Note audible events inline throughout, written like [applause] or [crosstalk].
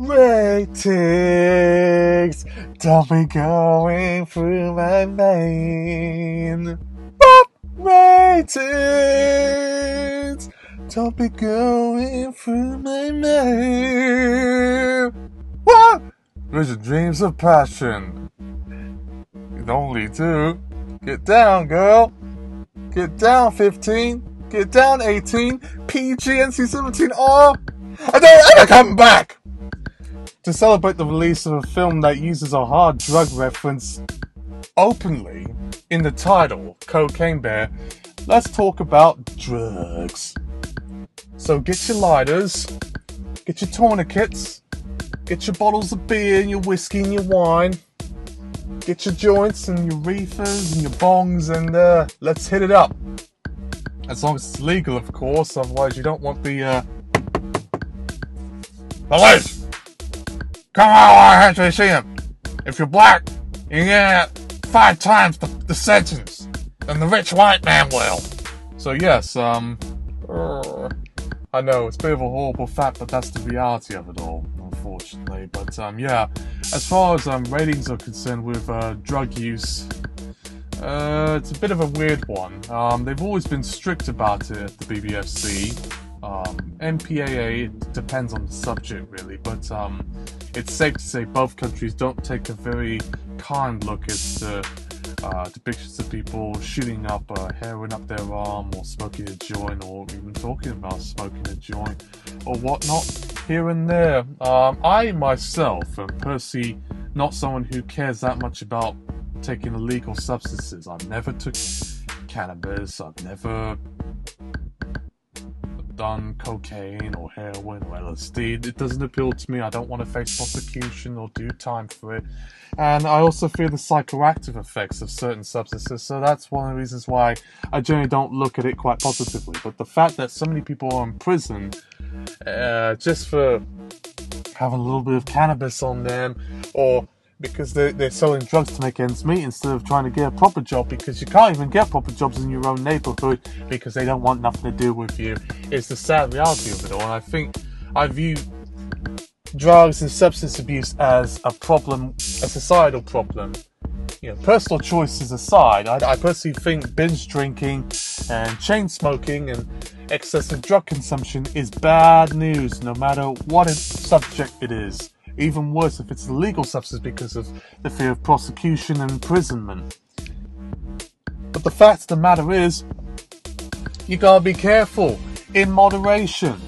ratings. Don't be going through my mind. What ratings? Don't be going through my mind. What? Vision dreams of passion. Only do. Get down, girl. Get down, 15. Get down, 18. PG, NC 17 R. And then ever come back! To celebrate the release of a film that uses a hard drug reference openly in the title, Cocaine Bear, let's talk about drugs. So get your lighters, get your tourniquets, get your bottles of beer and your whiskey and your wine, get your joints and your reefers and your bongs, and uh, let's hit it up. As long as it's legal, of course, otherwise, you don't want the. Uh... Police! Come on, I actually see him. If you're black, you get five times the, the sentence than the rich white man will. So, yes, um. uh, I know, it's a bit of a horrible fact, but that's the reality of it all, unfortunately. But, um, yeah, as far as um, ratings are concerned with uh, drug use, uh, it's a bit of a weird one. Um, they've always been strict about it at the BBFC. Um, MPAA depends on the subject, really, but um, it's safe to say both countries don't take a very kind look at the uh, depictions of people shooting up uh, heroin up their arm or smoking a joint or even talking about smoking a joint or whatnot here and there. Um, I myself am personally not someone who cares that much about taking illegal substances. I've never took cannabis. I've never done cocaine or heroin or LSD. It doesn't appeal to me. I don't want to face prosecution or do time for it. And I also fear the psychoactive effects of certain substances, so that's one of the reasons why I generally don't look at it quite positively. But the fact that so many people are in prison uh, just for having a little bit of cannabis on them or because they're, they're selling drugs to make ends meet instead of trying to get a proper job because you can't even get proper jobs in your own neighborhood because they don't want nothing to do with you. It's the sad reality of it all. And I think I view drugs and substance abuse as a problem, a societal problem. You know, personal choices aside, I, I personally think binge drinking and chain smoking and excessive drug consumption is bad news no matter what subject it is. Even worse if it's a legal substance because of the fear of prosecution and imprisonment. But the fact of the matter is, you gotta be careful in moderation.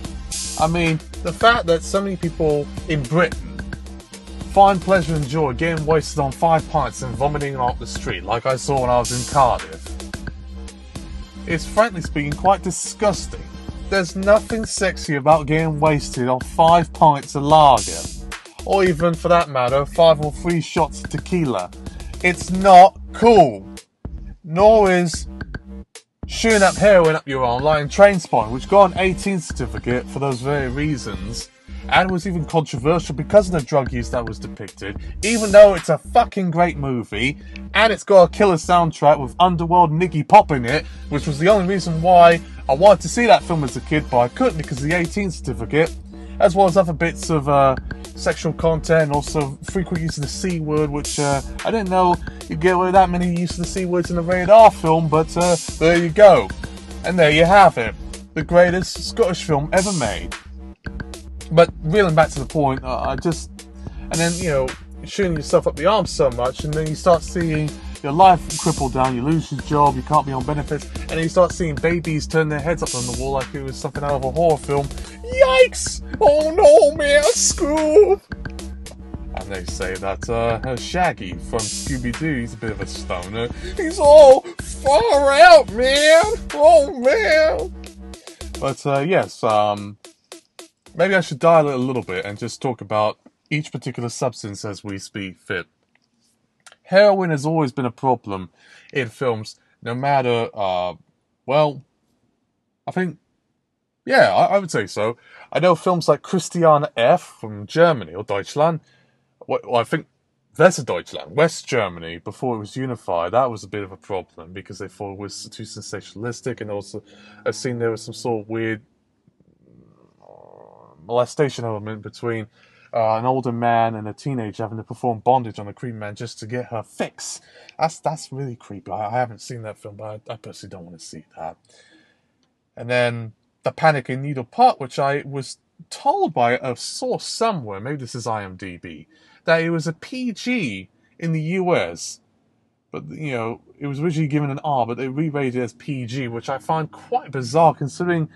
I mean, the fact that so many people in Britain find pleasure and joy getting wasted on five pints and vomiting off the street, like I saw when I was in Cardiff, is frankly speaking quite disgusting. There's nothing sexy about getting wasted on five pints of lager or even for that matter, five or three shots of tequila. It's not cool. Nor is shooting up heroin up your arm like in Trainspotting, which got an 18 certificate for those very reasons, and was even controversial because of the drug use that was depicted, even though it's a fucking great movie, and it's got a killer soundtrack with Underworld Iggy Pop in it, which was the only reason why I wanted to see that film as a kid, but I couldn't because of the 18 certificate, as well as other bits of uh, sexual content, also frequent use of the C word, which uh, I didn't know you'd get away with that many use of the C words in a rated R film, but uh, there you go. And there you have it. The greatest Scottish film ever made. But reeling back to the point, uh, I just. And then, you know, shooting yourself up the arm so much, and then you start seeing your life crippled down, you lose your job, you can't be on benefits, and then you start seeing babies turn their heads up on the wall like it was something out of a horror film. Yikes! Oh no, man, Scoob! And they say that uh, Shaggy from Scooby Doo, he's a bit of a stoner. He's all far out, man! Oh man! But uh, yes, um, maybe I should dial it a little bit and just talk about each particular substance as we speak fit heroin has always been a problem in films, no matter, uh, well, I think, yeah, I, I, would say so. I know films like Christiane F. from Germany or Deutschland, well, I think West Deutschland, West Germany, before it was unified, that was a bit of a problem because they thought it was too sensationalistic and also I've seen there was some sort of weird uh, molestation element between uh, an older man and a teenager having to perform bondage on a creep man just to get her fix. That's that's really creepy. I, I haven't seen that film, but I, I personally don't want to see that. And then the Panic in Needle Park, which I was told by a source somewhere, maybe this is IMDb, that it was a PG in the US. But, you know, it was originally given an R, but they re-rated it as PG, which I find quite bizarre considering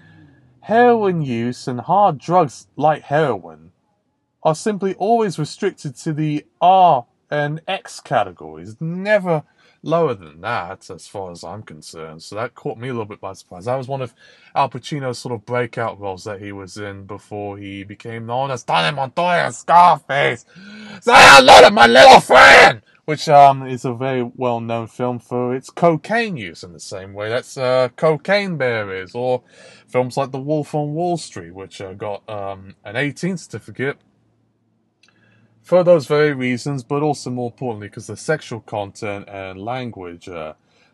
heroin use and hard drugs like heroin are simply always restricted to the R and X categories, never lower than that, as far as I'm concerned. So that caught me a little bit by surprise. That was one of Al Pacino's sort of breakout roles that he was in before he became known as Tony Montana Scarface. Say hello to my little friend! Which um, is a very well known film for its cocaine use in the same way that's uh, Cocaine Bear is, or films like The Wolf on Wall Street, which uh, got um, an 18 certificate for those very reasons, but also more importantly because the sexual content and language uh,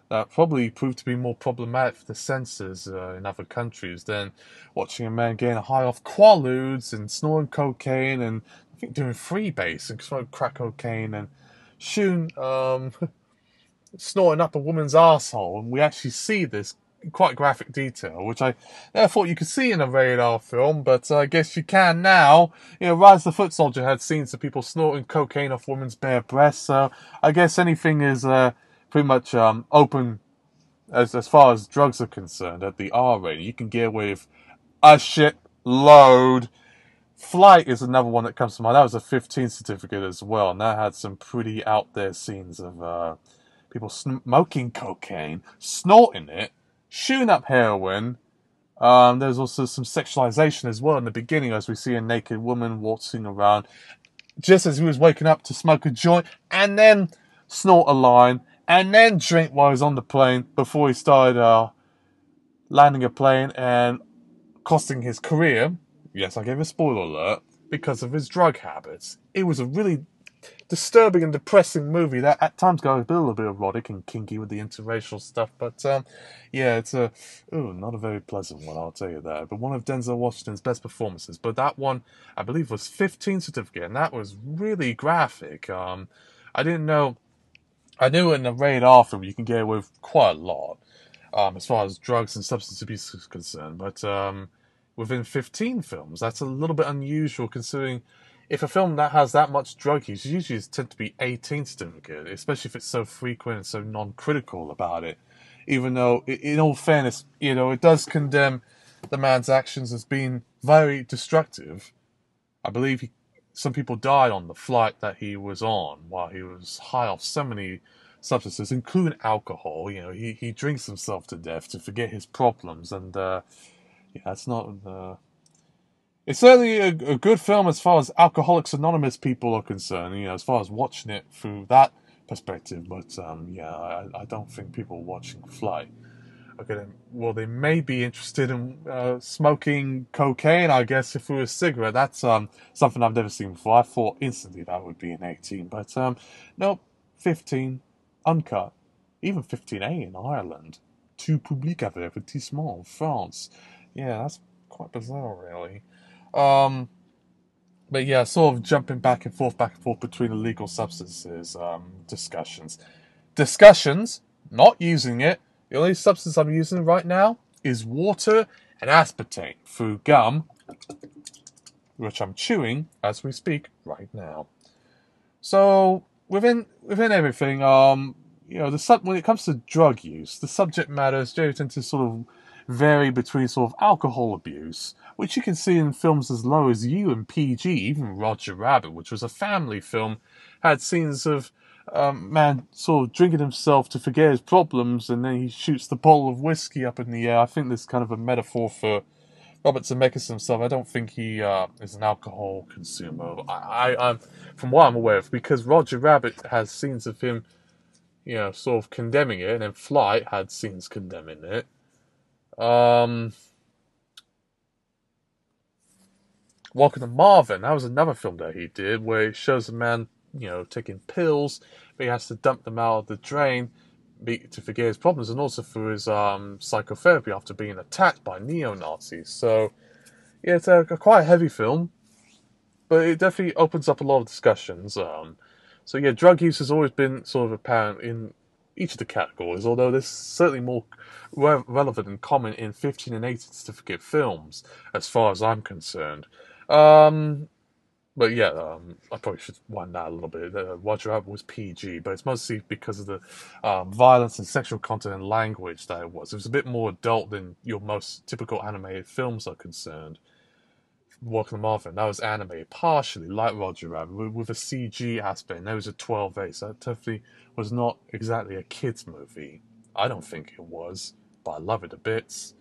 that probably proved to be more problematic for the censors uh, in other countries than watching a man getting high off quaaludes and snorting cocaine and I think doing freebase and smoking crack cocaine and shooting, um, [laughs] snorting up a woman's asshole. And we actually see this quite graphic detail, which I never thought you could see in a radar film, but I guess you can now. You know, Rise the Foot Soldier had scenes of people snorting cocaine off women's bare breasts, so I guess anything is uh, pretty much um, open as as far as drugs are concerned at the R rating. You can get with a shit load. Flight is another one that comes to mind. That was a 15 certificate as well, and that had some pretty out there scenes of uh, people smoking cocaine, snorting it, shooting up heroin. Um, there's also some sexualization as well in the beginning, as we see a naked woman waltzing around just as he was waking up to smoke a joint and then snort a line and then drink while he's on the plane before he started uh, landing a plane and costing his career. Yes, I gave a spoiler alert because of his drug habits. It was a really disturbing and depressing movie that at times goes a little bit erotic and kinky with the interracial stuff. But um, yeah, it's a ooh, not a very pleasant one, I'll tell you that. But one of Denzel Washington's best performances. But that one, I believe, was 15 certificate, and that was really graphic. Um, I didn't know. I knew in the rated after you can get away with quite a lot um, as far as drugs and substance abuse is concerned, but um, within 15 films, that's a little bit unusual considering if a film that has that much drug use usually tend to be 18 certificate, especially if it's so frequent and so non-critical about it. Even though, in all fairness, you know, it does condemn the man's actions as being very destructive. I believe he, some people died on the flight that he was on while he was high off so many substances, including alcohol. You know, he, he drinks himself to death to forget his problems, and uh, yeah, that's not. Uh, it's certainly a, a, good film as far as Alcoholics Anonymous people are concerned. You know, as far as watching it through that perspective. But um, yeah, I, I, don't think people watching Fly. Okay, well, they may be interested in uh, smoking cocaine. I guess if it was a cigarette, that's um, something I've never seen before. I thought instantly that would be an 18, but um, nope, 15, uncut, even 15A in Ireland. Tout public avertissement, in France. Yeah, that's quite bizarre, really. Um, but yeah, sort of jumping back and forth, back and forth between illegal substances um, discussions. Discussions, not using it. The only substance I'm using right now is water and aspartame through gum, which I'm chewing as we speak right now. So within within everything, um, you know, the sub when it comes to drug use, the subject matters generally tend to sort of vary between sort of alcohol abuse which you can see in films as low as U and PG, even Roger Rabbit, which was a family film, had scenes of um, man sort of drinking himself to forget his problems, and then he shoots the bottle of whiskey up in the air. I think this is kind of a metaphor for Robert Zemeckis himself. I don't think he uh, is an alcohol consumer. I, I, am from what I'm aware of, because Roger Rabbit has scenes of him, you know, sort of condemning it, and then Flight had scenes condemning it. Um, Welcome to Marwen. That was another film that he did where it shows a man, you know, taking pills, but he has to dump them out of the drain to forget his problems and also for his um, psychotherapy after being attacked by neo Nazis. So, yeah, it's a, a quite heavy film, but it definitely opens up a lot of discussions. Um, so yeah, drug use has always been sort of apparent in each of the categories, although there's certainly more re- relevant and common in 15 and 18 certificate films, as far as I'm concerned. Um, but yeah, um, I probably should wind that a little bit. Uh, Roger Rabbit was PG, but it's mostly because of the um, violence and sexual content and language that it was. It was a bit more adult than your most typical animated films are concerned. Walking the Marwen, that was anime, partially like Roger Rabbit, with, with a CG aspect. And that was a 12A, so that definitely was not exactly a kids' movie. I don't think it was, but I love it a bit.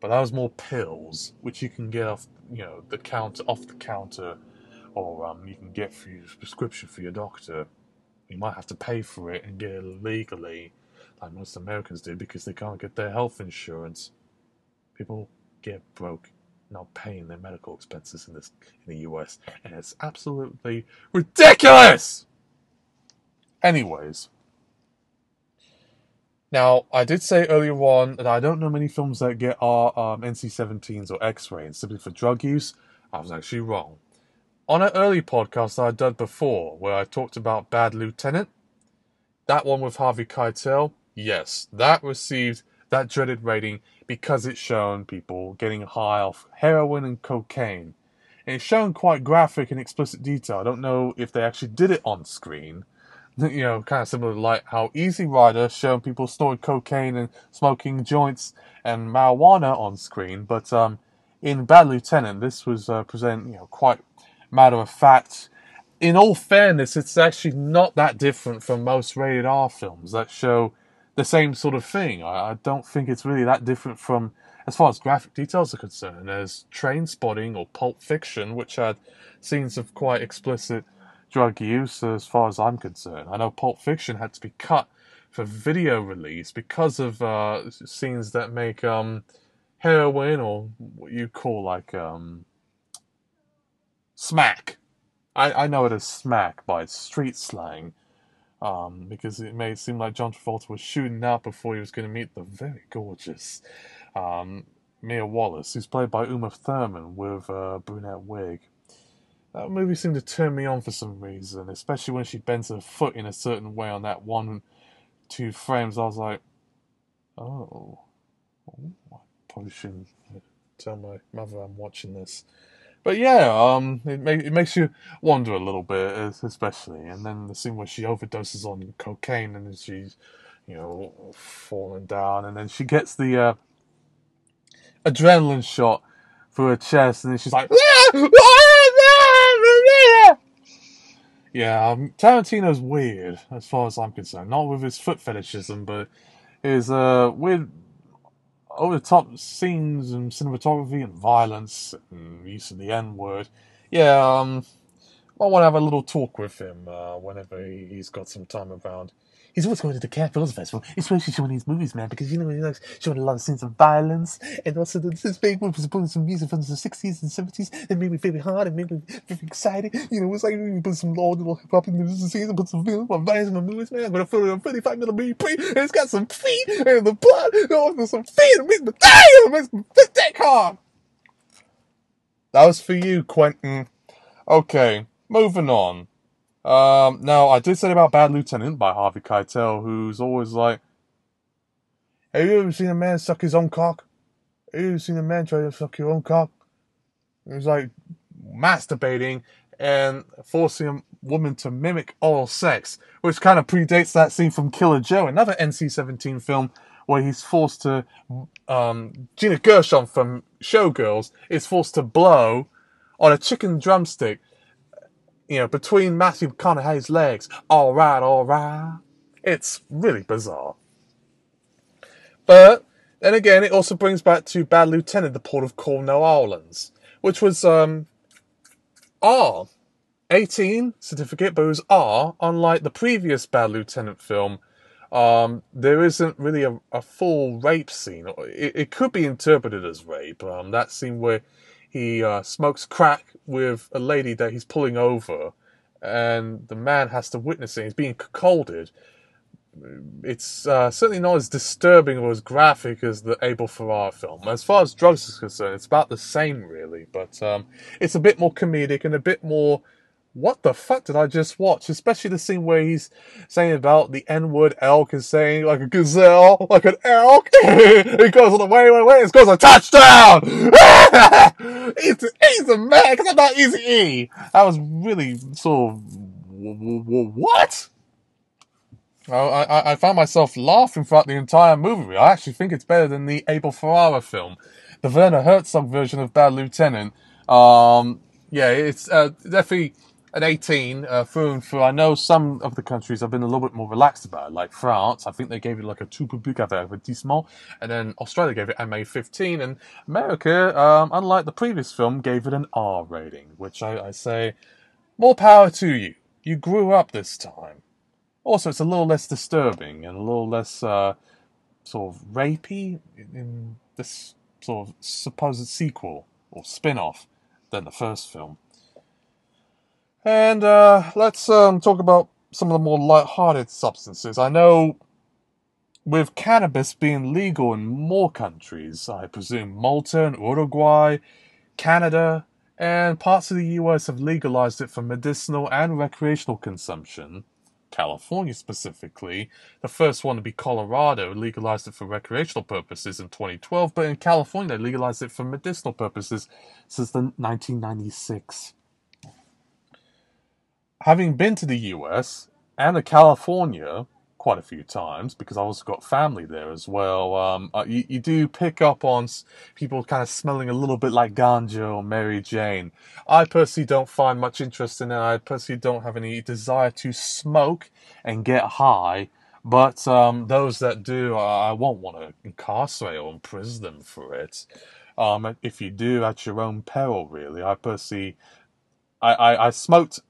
But that was more pills, which you can get off, you know, the counter, off the counter or um, you can get for your prescription for your doctor. You might have to pay for it and get it legally, like most Americans do, because they can't get their health insurance. People get broke not paying their medical expenses in this in the US, and it's absolutely ridiculous. Anyways. Now, I did say earlier on that I don't know many films that get R um, NC-17s or X-rated simply for drug use. I was actually wrong. On an early podcast I'd done before, where I talked about Bad Lieutenant, that one with Harvey Keitel, yes, that received that dreaded rating because it's shown people getting high off heroin and cocaine. And it's shown quite graphic and explicit detail. I don't know if they actually did it on screen. [laughs] You know, kind of similar to like how Easy Rider showing people snorting cocaine and smoking joints and marijuana on screen. But um, in Bad Lieutenant, this was uh, presented, you know, quite matter of fact, in all fairness, it's actually not that different from most rated R films that show the same sort of thing. I, I don't think it's really that different from, as far as graphic details are concerned, as Train Spotting or Pulp Fiction, which had scenes of quite explicit drug use as far as I'm concerned. I know Pulp Fiction had to be cut for video release because of uh, scenes that make um, heroin or what you call like um, smack. I, I know it as smack by street slang, um, because it made seem like John Travolta was shooting out before he was going to meet the very gorgeous um, Mia Wallace, who's played by Uma Thurman with a brunette wig. That movie seemed to turn me on for some reason, especially when she bends her foot in a certain way on that one, two frames. I was like, oh, oh I probably shouldn't tell my mother I'm watching this. But yeah, um, it, it makes you wonder a little bit, especially. And then the scene where she overdoses on cocaine and she's, you know, falling down, and then she gets the uh, adrenaline shot through her chest, and then she's like, yeah, um, Tarantino's weird as far as I'm concerned. Not with his foot fetishism, but his uh, weird over the top scenes and cinematography and violence and use of the N word. Yeah, um, I want to have a little talk with him uh, whenever he's got some time around. He's always going to the Cannes Film Festival, especially showing these movies, man, because you know he likes showing a lot of scenes of violence, and also this big movie was putting some music from the 60s and 70s that made me very hard and made me very excited. You know, it's like we put some old little hip hop in the scenes and put some film, my violence in my movies, man. I'm gonna fill it on 55 millimeter pre, and it's got some feet and the blood, and also some feet, and makes me, it makes me that hard. That was for you, Quentin. Okay, moving on. Um, now, I did say about Bad Lieutenant by Harvey Keitel, who's always like, Have you ever seen a man suck his own cock? Have you ever seen a man try to suck your own cock? He's like masturbating and forcing a woman to mimic oral sex, which kind of predates that scene from Killer Joe, another NC 17 film where he's forced to, um, Gina Gershon from Showgirls is forced to blow on a chicken drumstick you know, between Matthew McConaughey's legs. All right, all right. It's really bizarre. But then again, it also brings back to Bad Lieutenant, the port of New Orleans, which was um, R. 18 certificate, but it was R, unlike the previous Bad Lieutenant film. Um, there isn't really a, a full rape scene. It, it, could be interpreted as rape. Um, that scene where he uh, smokes crack with a lady that he's pulling over, and the man has to witness it. He's being cuckolded. it's uh, certainly not as disturbing or as graphic as the Abel Ferrara film. As far as drugs is concerned, it's about the same, really, but um, it's a bit more comedic and a bit more. What the fuck did I just watch? Especially the scene where he's saying about the N-word elk and saying like a gazelle, [laughs] like an elk. [laughs] he goes on the way, way, way, and scores a touchdown. [laughs] he's, he's a man, because I'm not Easy E. That was really sort of what? I, I found myself laughing throughout the entire movie. I actually think it's better than the Abel Ferrara film, the Werner Herzog version of Bad Lieutenant. Um, yeah, it's uh, definitely an 18 uh, through and through. I know some of the countries have been a little bit more relaxed about it, like France. I think they gave it like a tout public avertissement, and then Australia gave it MA 15, and America, um, unlike the previous film, gave it an R rating, which I, I say, more power to you. You grew up this time. Also, it's a little less disturbing and a little less uh, sort of rapey in this sort of supposed sequel or spin off than the first film. And uh, let's um, talk about some of the more light-hearted substances. I know with cannabis being legal in more countries, I presume Malta and Uruguay, Canada, and parts of the US have legalized it for medicinal and recreational consumption. California specifically. The first one to be Colorado legalized it for recreational purposes in 2012, but in California they legalized it for medicinal purposes since the 1996. Having been to the US and to California, quite a few times because I also got family there as well. Um, uh, you, you do pick up on people kind of smelling a little bit like ganja or Mary Jane. I personally don't find much interest in it. I personally don't have any desire to smoke and get high. But um, those that do, I won't want to incarcerate or imprison them for it. Um, if you do, at your own peril, really. I personally, I, I, I smoked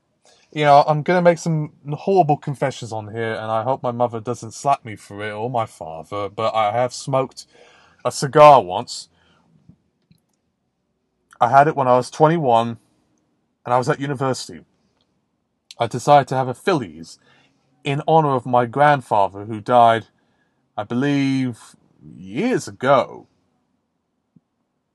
you know, I'm going to make some horrible confessions on here, and I hope my mother doesn't slap me for it or my father, but I have smoked a cigar once. I had it when I was 21, and I was at university. I decided to have a Phillies in honor of my grandfather who died, I believe, years ago.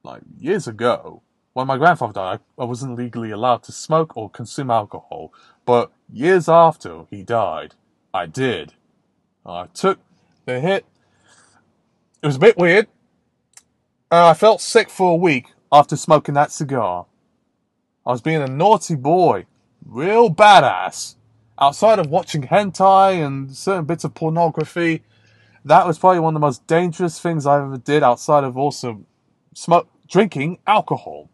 Like, years ago when my grandfather died, I wasn't legally allowed to smoke or consume alcohol, but years after he died, I did. I took the hit. It was a bit weird. Uh, I felt sick for a week after smoking that cigar. I was being a naughty boy, real badass. Outside of watching hentai and certain bits of pornography, that was probably one of the most dangerous things I ever did outside of also smoke, drinking alcohol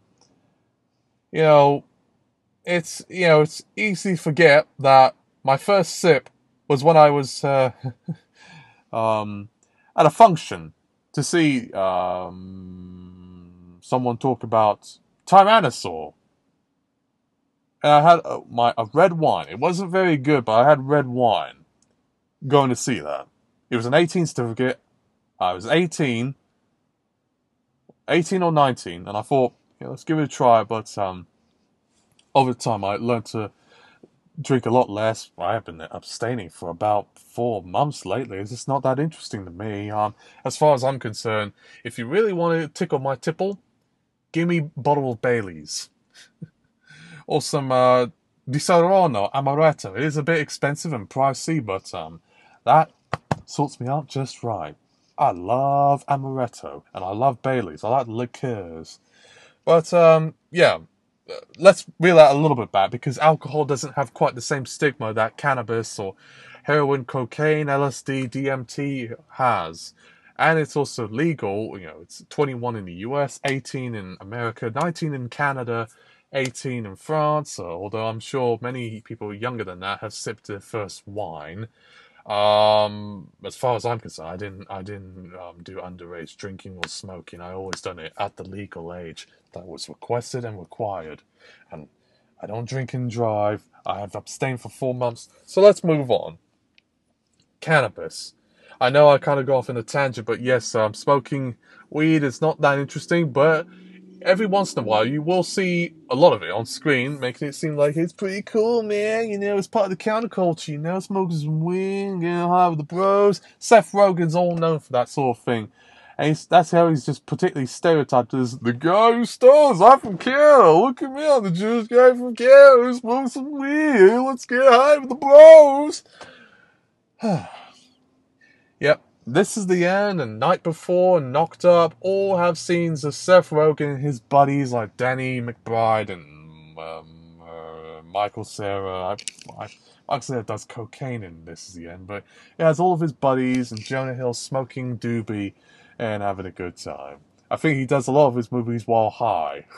you know, it's you know it's easy to forget that my first sip was when I was uh, [laughs] um, at a function to see um, someone talk about Tyrannosaur. And I had uh, my a red wine. It wasn't very good, but I had red wine going to see that. It was an 18 certificate. I was 18, 18 or 19, and I thought, yeah, let's give it a try. But um, over time, I learned to drink a lot less. I have been abstaining for about four months lately. It's just not that interesting to me. Um, as far as I'm concerned, if you really want to tickle my tipple, give me a bottle of Bailey's. [laughs] or some uh, Disaronno Amaretto. It is a bit expensive and pricey, but um, that sorts me out just right. I love Amaretto and I love Bailey's. I like liqueurs. But um, yeah, let's reel that a little bit back because alcohol doesn't have quite the same stigma that cannabis or heroin, cocaine, LSD, DMT has. And it's also legal, you know, it's 21 in the US, 18 in America, 19 in Canada, 18 in France, although I'm sure many people younger than that have sipped their first wine. Um, as far as I'm concerned, I didn't, I didn't um, do underage drinking or smoking. I always done it at the legal age that was requested and required. And I don't drink and drive. I have abstained for four months. So let's move on. Cannabis. I know I kind of go off in a tangent, but yes, um, smoking weed is not that interesting, but every once in a while you will see a lot of it on screen, making it seem like it's pretty cool, man. You know, it's part of the counterculture. You know, smoking some weed, getting high with the bros. Seth Rogen's all known for that sort of thing. And that's how he's just particularly stereotyped as the guy who stars. I'm from Canada. Look at me, I'm the Jewish guy from Canada who smokes some weed. Let's get high with the bros. [sighs] yep, this is the end, and Night Before, and Knocked Up all have scenes of Seth Rogen and his buddies like Danny McBride and um, uh, Michael Cera. I, I, Michael Cera does cocaine in This is the End, but it has all of his buddies and Jonah Hill smoking doobie and having a good time. I think he does a lot of his movies while high. [laughs]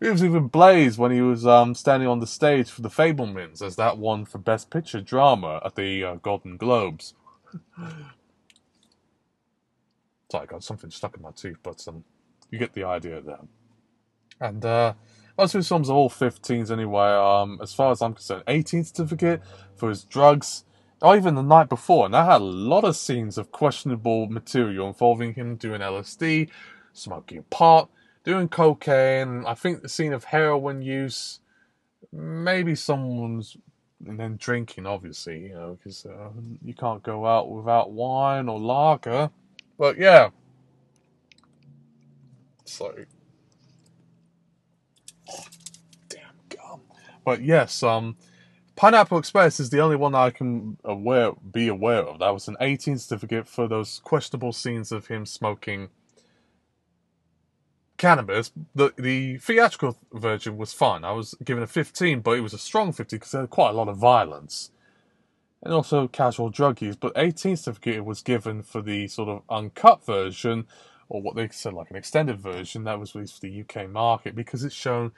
He was even blazed when he was um, standing on the stage for The Fabelmans as that won for Best Picture Drama at the uh, Golden Globes. [laughs] Sorry, I got something stuck in my tooth, but um, you get the idea there. And uh, most of his films are all 15s anyway. Um, as far as I'm concerned, 18 certificate for his drugs, or even the night before. And I had a lot of scenes of questionable material involving him doing LSD, smoking pot, doing cocaine. I think the scene of heroin use, maybe someone's and then drinking, obviously, you know, because uh, you can't go out without wine or lager. But yeah. So. Damn gum. But yes, um, Pineapple Express is the only one I can aware be aware of. That was an 18 certificate for those questionable scenes of him smoking cannabis. The the theatrical version was fine. I was given a 15, but it was a strong 15 because there had quite a lot of violence and also casual drug use. But 18 certificate was given for the sort of uncut version, or what they said like an extended version that was released for the UK market because it's shown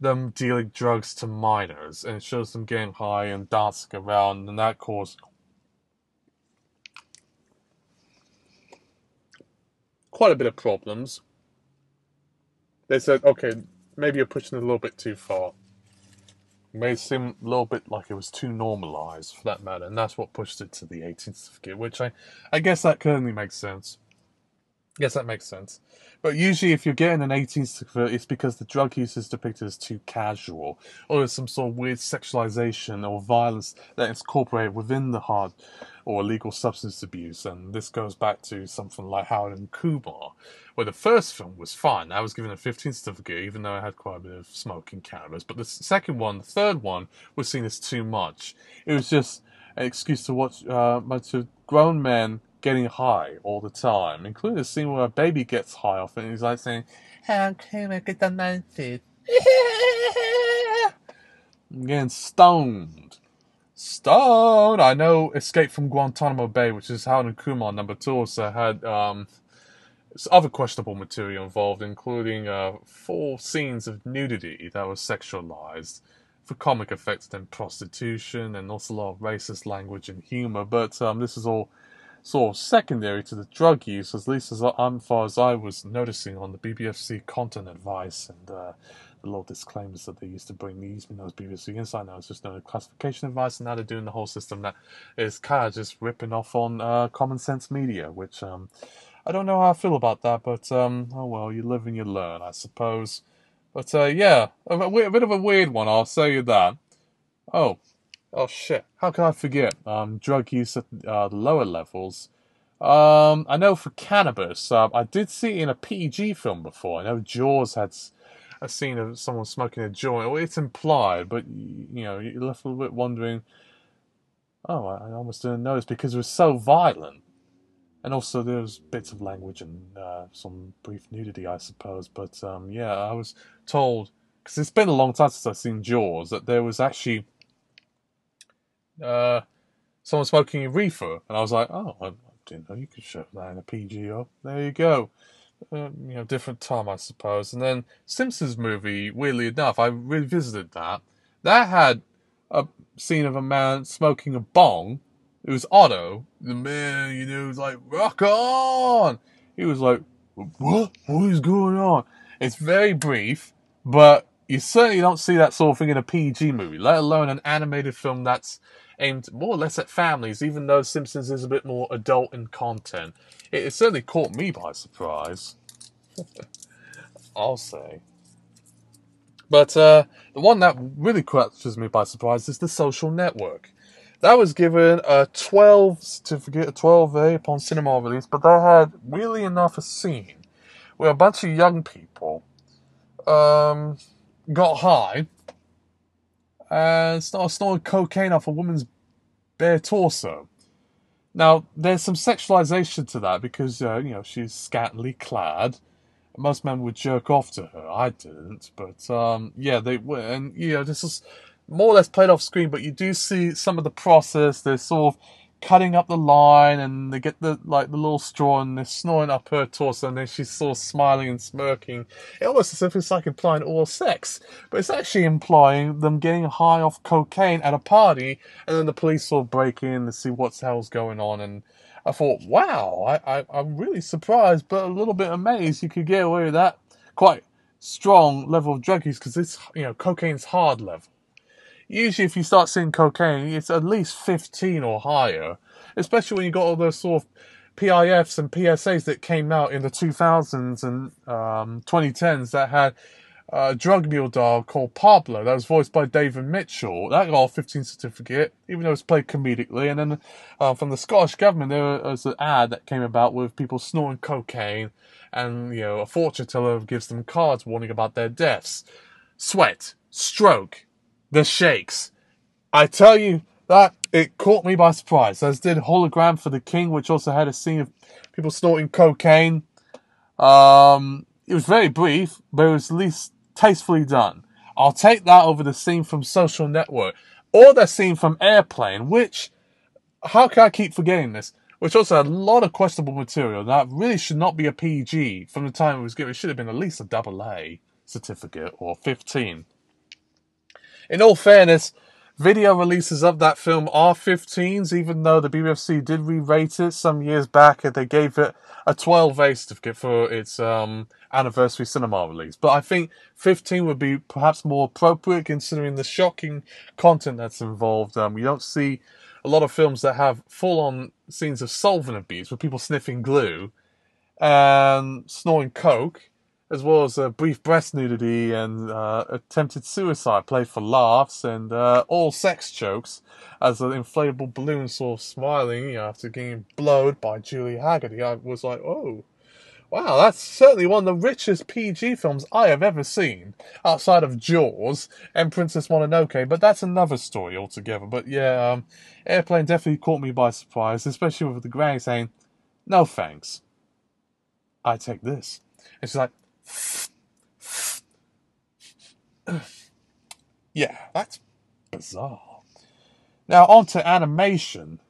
them dealing drugs to minors and it shows them getting high and dancing around, and that caused quite a bit of problems. They said, okay, maybe you're pushing it a little bit too far it seem a little bit like it was too normalized for that matter, and that's what pushed it to the 18th certificate, which I, I guess that currently makes sense. Yes, that makes sense. But usually, if you're getting an 18th certificate, it's because the drug use is depicted as too casual, or there's some sort of weird sexualization or violence that is incorporated within the hard or illegal substance abuse. And this goes back to something like Harold and Kumar, where the first film was fine. I was given a 15 certificate, even though I had quite a bit of smoking cannabis. But the second one, the third one, was seen as too much. It was just an excuse to watch uh, a bunch of grown men getting high all the time, including a scene where a baby gets high off it and he's like saying, How can I get the food? [laughs] getting stoned. Stoned! I know Escape from Guantanamo Bay, which is Harold and Kumar number two, also had um, other questionable material involved, including uh, four scenes of nudity that was sexualized for comic effects and prostitution, and also a lot of racist language and humor. But um, this is all sort of secondary to the drug use, at least as um, far as I was noticing on the BBFC content advice and uh, the little disclaimers that they used to bring these, even those BBFC Inside Now, it's just no classification advice, and now they're doing the whole system that is kind of just ripping off on uh, Common Sense Media, which um, I don't know how I feel about that, but um, oh well, you live and you learn, I suppose. But uh, yeah, a, a, bit of a weird one, I'll say you that. Oh, oh shit! How can I forget? Um, drug use at uh, lower levels. Um, I know for cannabis, uh, I did see it in a PG film before. I know Jaws had a scene of someone smoking a joint. Well, it's implied, but you know, you're left a little bit wondering. Oh, I almost didn't notice because it was so violent, and also there was bits of language and uh, some brief nudity, I suppose. But um, yeah, I was told because it's been a long time since I've seen Jaws that there was actually uh, someone smoking a reefer, and I was like, oh, I didn't know you could show that in a PGO. There you go. Uh, you know, different time, I suppose. And then Simpsons movie, weirdly enough, I revisited that. That had a scene of a man smoking a bong. It was Otto, the man, you know, was like, rock on! He was like, what? What is going on? It's very brief, but you certainly don't see that sort of thing in a PG movie, let alone an animated film that's aimed more or less at families, even though Simpsons is a bit more adult in content. It, it certainly caught me by surprise. [laughs] I'll say. But uh, the one that really catches me by surprise is the social network. That was given a 12 certificate, a 12A upon cinema release, but that had really enough a scene where a bunch of young people um, got high and started snorting cocaine off a woman's bare torso. Now, there's some sexualization to that because, uh, you know, she's scantily clad. Most men would jerk off to her. I didn't, but, um, yeah, they were. And, you know, this is more or less played off screen, but you do see some of the process. They're sort of cutting up the line and they get the like the little straw and they're snoring up her torso and then she's sort of smiling and smirking. It almost as if it's like implying oral sex, but it's actually implying them getting high off cocaine at a party and then the police sort of break in to see what the hell's going on and I thought, wow, I, I, I'm really surprised but a little bit amazed you could get away with that quite strong level of drug use because it's, you know, cocaine's hard level usually if you start seeing cocaine, it's at least 15 or higher, especially when you got all those sort of PIFs and PSAs that came out in the 2000s and um, 2010s that had a drug mule dog called Pablo that was voiced by David Mitchell. That got a 15 certificate, even though it's played comedically. And then uh, from the Scottish government, there was an ad that came about with people snorting cocaine, and you know a fortune teller gives them cards warning about their deaths. Sweat, stroke, the shakes. I tell you that it caught me by surprise. As did Hologram for the King, which also had a scene of people snorting cocaine. Um, it was very brief, but it was at least tastefully done. I'll take that over the scene from Social Network or the scene from Airplane, which, how can I keep forgetting this? Which also had a lot of questionable material that really should not be a PG from the time it was given. It should have been at least a double A certificate or 15. In all fairness, video releases of that film are 15s, even though the BBFC did re-rate it some years back and they gave it a 12A certificate for its um, anniversary cinema release. But I think 15 would be perhaps more appropriate considering the shocking content that's involved. Um, we don't see a lot of films that have full-on scenes of solvent abuse with people sniffing glue and snorting coke as well as uh, brief breast nudity and uh, attempted suicide played for laughs and uh, all sex jokes as an inflatable balloon of smiling after getting blowed by Julie Hagerty. I was like, oh, wow, that's certainly one of the richest PG films I have ever seen, outside of Jaws and Princess Mononoke, but that's another story altogether. But yeah, um, Airplane definitely caught me by surprise, especially with the granny saying, no thanks. I take this. And she's like, yeah, that's bizarre. Now, on to animation.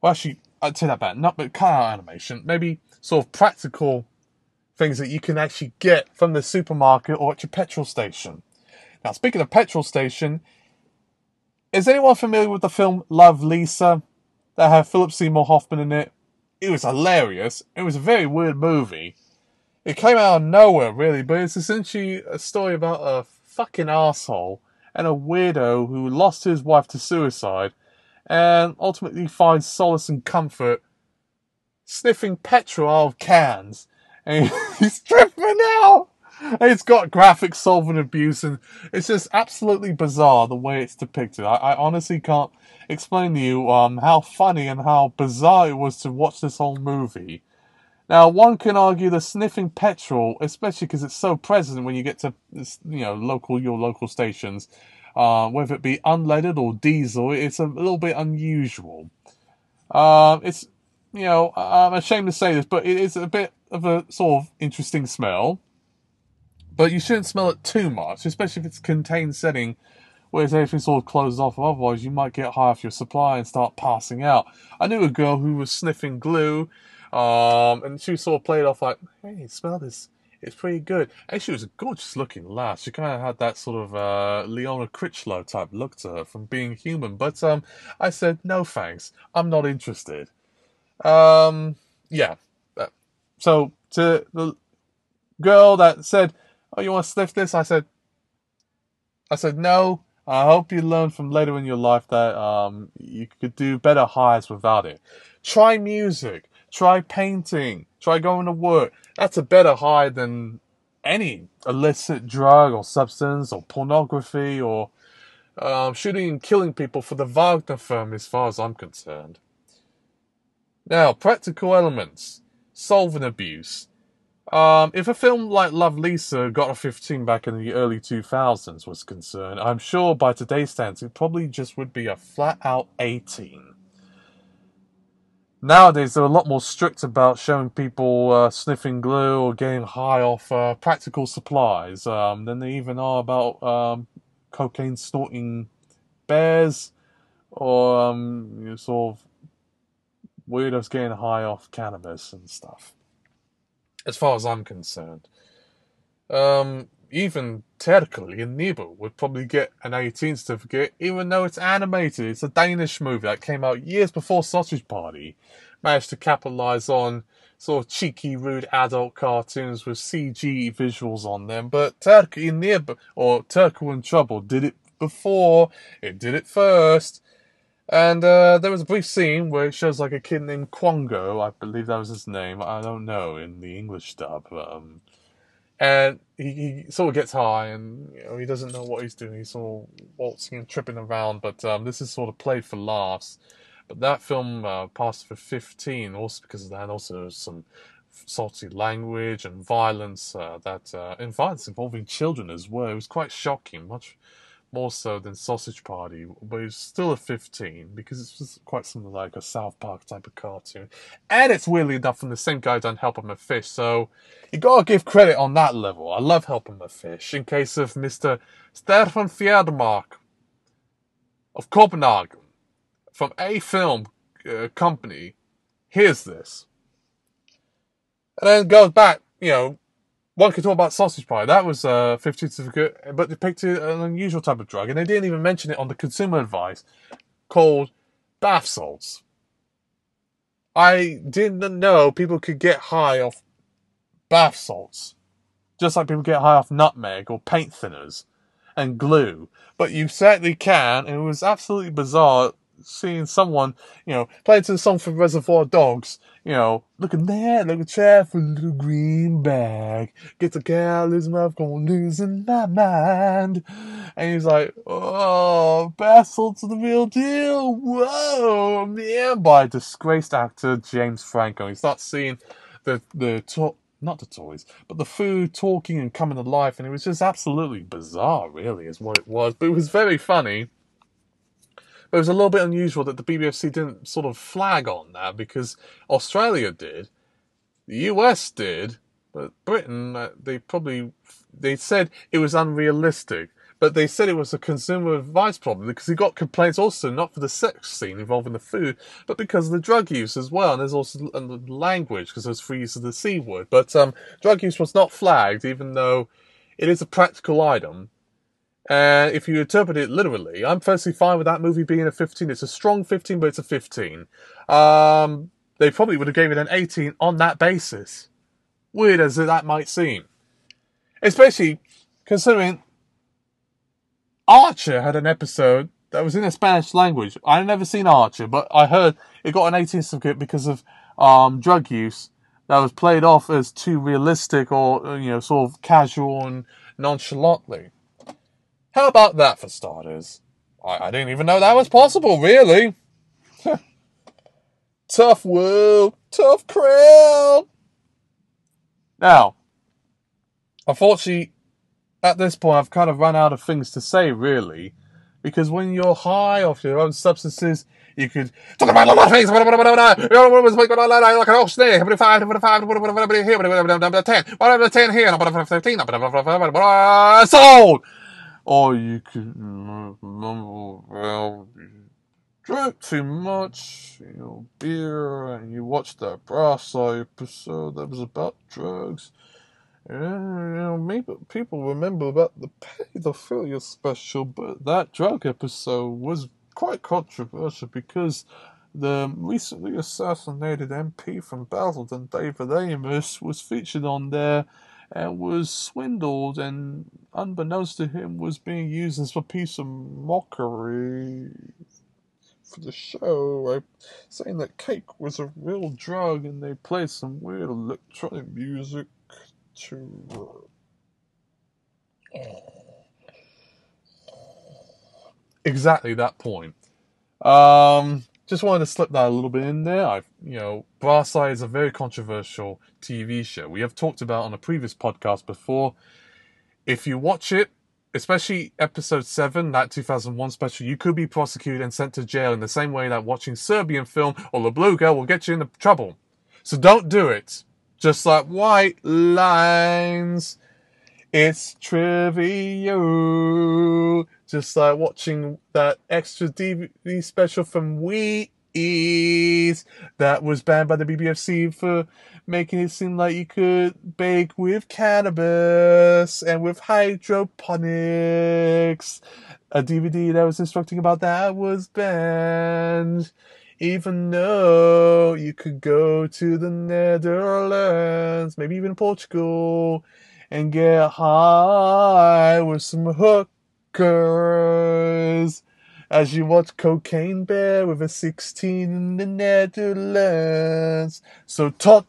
Well, actually, I'd say that back. Not but of animation. Maybe sort of practical things that you can actually get from the supermarket or at your petrol station. Now, speaking of petrol station, is anyone familiar with the film Love Liza that had Philip Seymour Hoffman in it? It was hilarious. It was a very weird movie. It came out of nowhere, really, but it's essentially a story about a fucking asshole and a weirdo who lost his wife to suicide and ultimately finds solace and comfort sniffing petrol out of cans. And [laughs] he's tripping out! It's got graphic solvent abuse and it's just absolutely bizarre the way it's depicted. I, I honestly can't explain to you um, how funny and how bizarre it was to watch this whole movie. Now, one can argue the sniffing petrol, especially because it's so present when you get to you know local your local stations, uh, whether it be unleaded or diesel, it's a little bit unusual. Uh, it's you know I'm ashamed to say this, but it is a bit of a sort of interesting smell. But you shouldn't smell it too much, especially if it's contained setting where everything sort of closes off. Otherwise, you might get high off your supply and start passing out. I knew a girl who was sniffing glue um, and she sort of played off like, hey, smell this. It's pretty good. And she was a gorgeous looking lass. She kind of had that sort of uh, Leona Crichlow type look to her from being human. But um, I said, no thanks. I'm not interested. Um, yeah. Uh, so to the girl that said, oh, you want to sniff this? I said, I said, no. I hope you learn from later in your life that um, you could do better highs without it. Try music. Try painting. Try going to work. That's a better high than any illicit drug or substance or pornography or um, shooting and killing people for the Wagner firm, as far as I'm concerned. Now, practical elements, solvent abuse. Um, if a film like Love Liza got a 15 back in the early 2000s was concerned, I'm sure by today's standards it probably just would be a flat out 18. Nowadays, they're a lot more strict about showing people uh, sniffing glue or getting high off uh, practical supplies um, than they even are about um, cocaine snorting bears or um, you know, sort of weirdos getting high off cannabis and stuff. As far as I'm concerned, um, even technically, Knibe would probably get an 18 certificate, even though it's animated. It's a Danish movie that came out years before Sausage Party. Managed to capitalize on sort of cheeky, rude adult cartoons with CG visuals on them. But Terkel i Knibe, or Terkel in Trouble, did it before. It did it first. And uh, there was a brief scene where it shows like a kid named Quango, I believe that was his name. I don't know in the English dub. Um, and he, he sort of gets high and you know, he doesn't know what he's doing. He's sort of waltzing and tripping around, but um, this is sort of played for laughs. But that film uh, passed for 15, also because of that, also some salty language and violence uh, that uh, and violence involving children as well. It was quite shocking, much more so than Sausage Party, but it's still a 15 because it's quite something like a South Park type of cartoon. And it's weirdly enough from the same guy done Help I'm a Fish, so you gotta give credit on that level. I love Help I'm a Fish. In case of Mr. Stefan Fjeldmark of Copenhagen from a film uh, company, here's this. And then goes back, you know, one could talk about sausage pie. That was a 15 certificate, but they picked an unusual type of drug, and they didn't even mention it on the consumer advice called bath salts. I didn't know people could get high off bath salts, just like people get high off nutmeg or paint thinners and glue. But you certainly can, it was absolutely bizarre seeing someone, you know, playing to the song from Reservoir Dogs, you know, looking there, looking chair for a little green bag. Get the callous mouth going losing my mind. And he's like, oh, Basil to the real deal. Whoa, man, by disgraced actor James Franco. He starts seeing the, the top, not the toys, but the food talking and coming to life. And it was just absolutely bizarre, really, is what it was. But it was very funny. But it was a little bit unusual that the BBFC didn't sort of flag on that because Australia did, the US did, but Britain, uh, they probably, they said it was unrealistic. But they said it was a consumer advice problem because he got complaints also not for the sex scene involving the food, but because of the drug use as well. And there's also the language because there's free use of the C word. But um, drug use was not flagged, even though it is a practical item. And if you interpret it literally, I'm firstly fine with that movie being a 15. It's a strong 15, but it's a 15. Um, they probably would have gave it an 18 on that basis. Weird as that might seem. Especially considering Archer had an episode that was in a Spanish language. I've never seen Archer, but I heard it got an 18 certificate because of um, drug use that was played off as too realistic or, you know, sort of casual and nonchalantly. How about that for starters? I, I didn't even know that was possible, really. tough world, tough crowd. Now, unfortunately, at this point, I've kind of run out of things to say, really, because when you're high off your own substances, you could talk about a lot of things. Like an old snake. Five, five, here, ten, ten here, sold. Or you could well, drink too much, you know, beer, and you watched that brass eye episode that was about drugs. And, you know, maybe people remember about the pedophilia special, but that drug episode was quite controversial because the recently assassinated MP from Basildon, David Amess, was featured on there and was swindled and unbeknownst to him was being used as a piece of mockery for the show saying that cake was a real drug and they played some weird electronic music to exactly that point. Um, just wanted to slip that a little bit in there. I, you know, Brass Eye is a very controversial TV show. We have talked about on a previous podcast before. If you watch it, especially episode 7, that 2001 special, you could be prosecuted and sent to jail in the same way that watching Serbian film or La Blue Girl will get you into trouble. So don't do it. Just like white lines. It's trivial. Just like watching that extra DVD special from Wheaties that was banned by the BBFC for making it seem like you could bake with cannabis and with hydroponics. A DVD that was instructing about that was banned. Even though you could go to the Netherlands, maybe even Portugal, and get high with some as you watch Cocaine Bear with a 16 in the Netherlands. So Totzins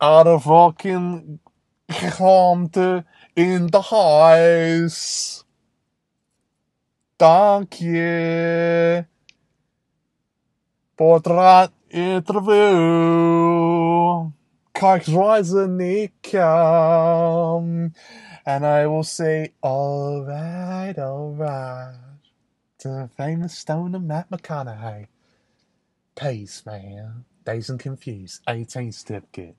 out of rocking in the house. Je voor het interview. Kijk, reizen ik kan. And I will say, alright, alright. To the famous stoner Matt McConaughey. Peace, man. Dazed and confused. 18 certificate.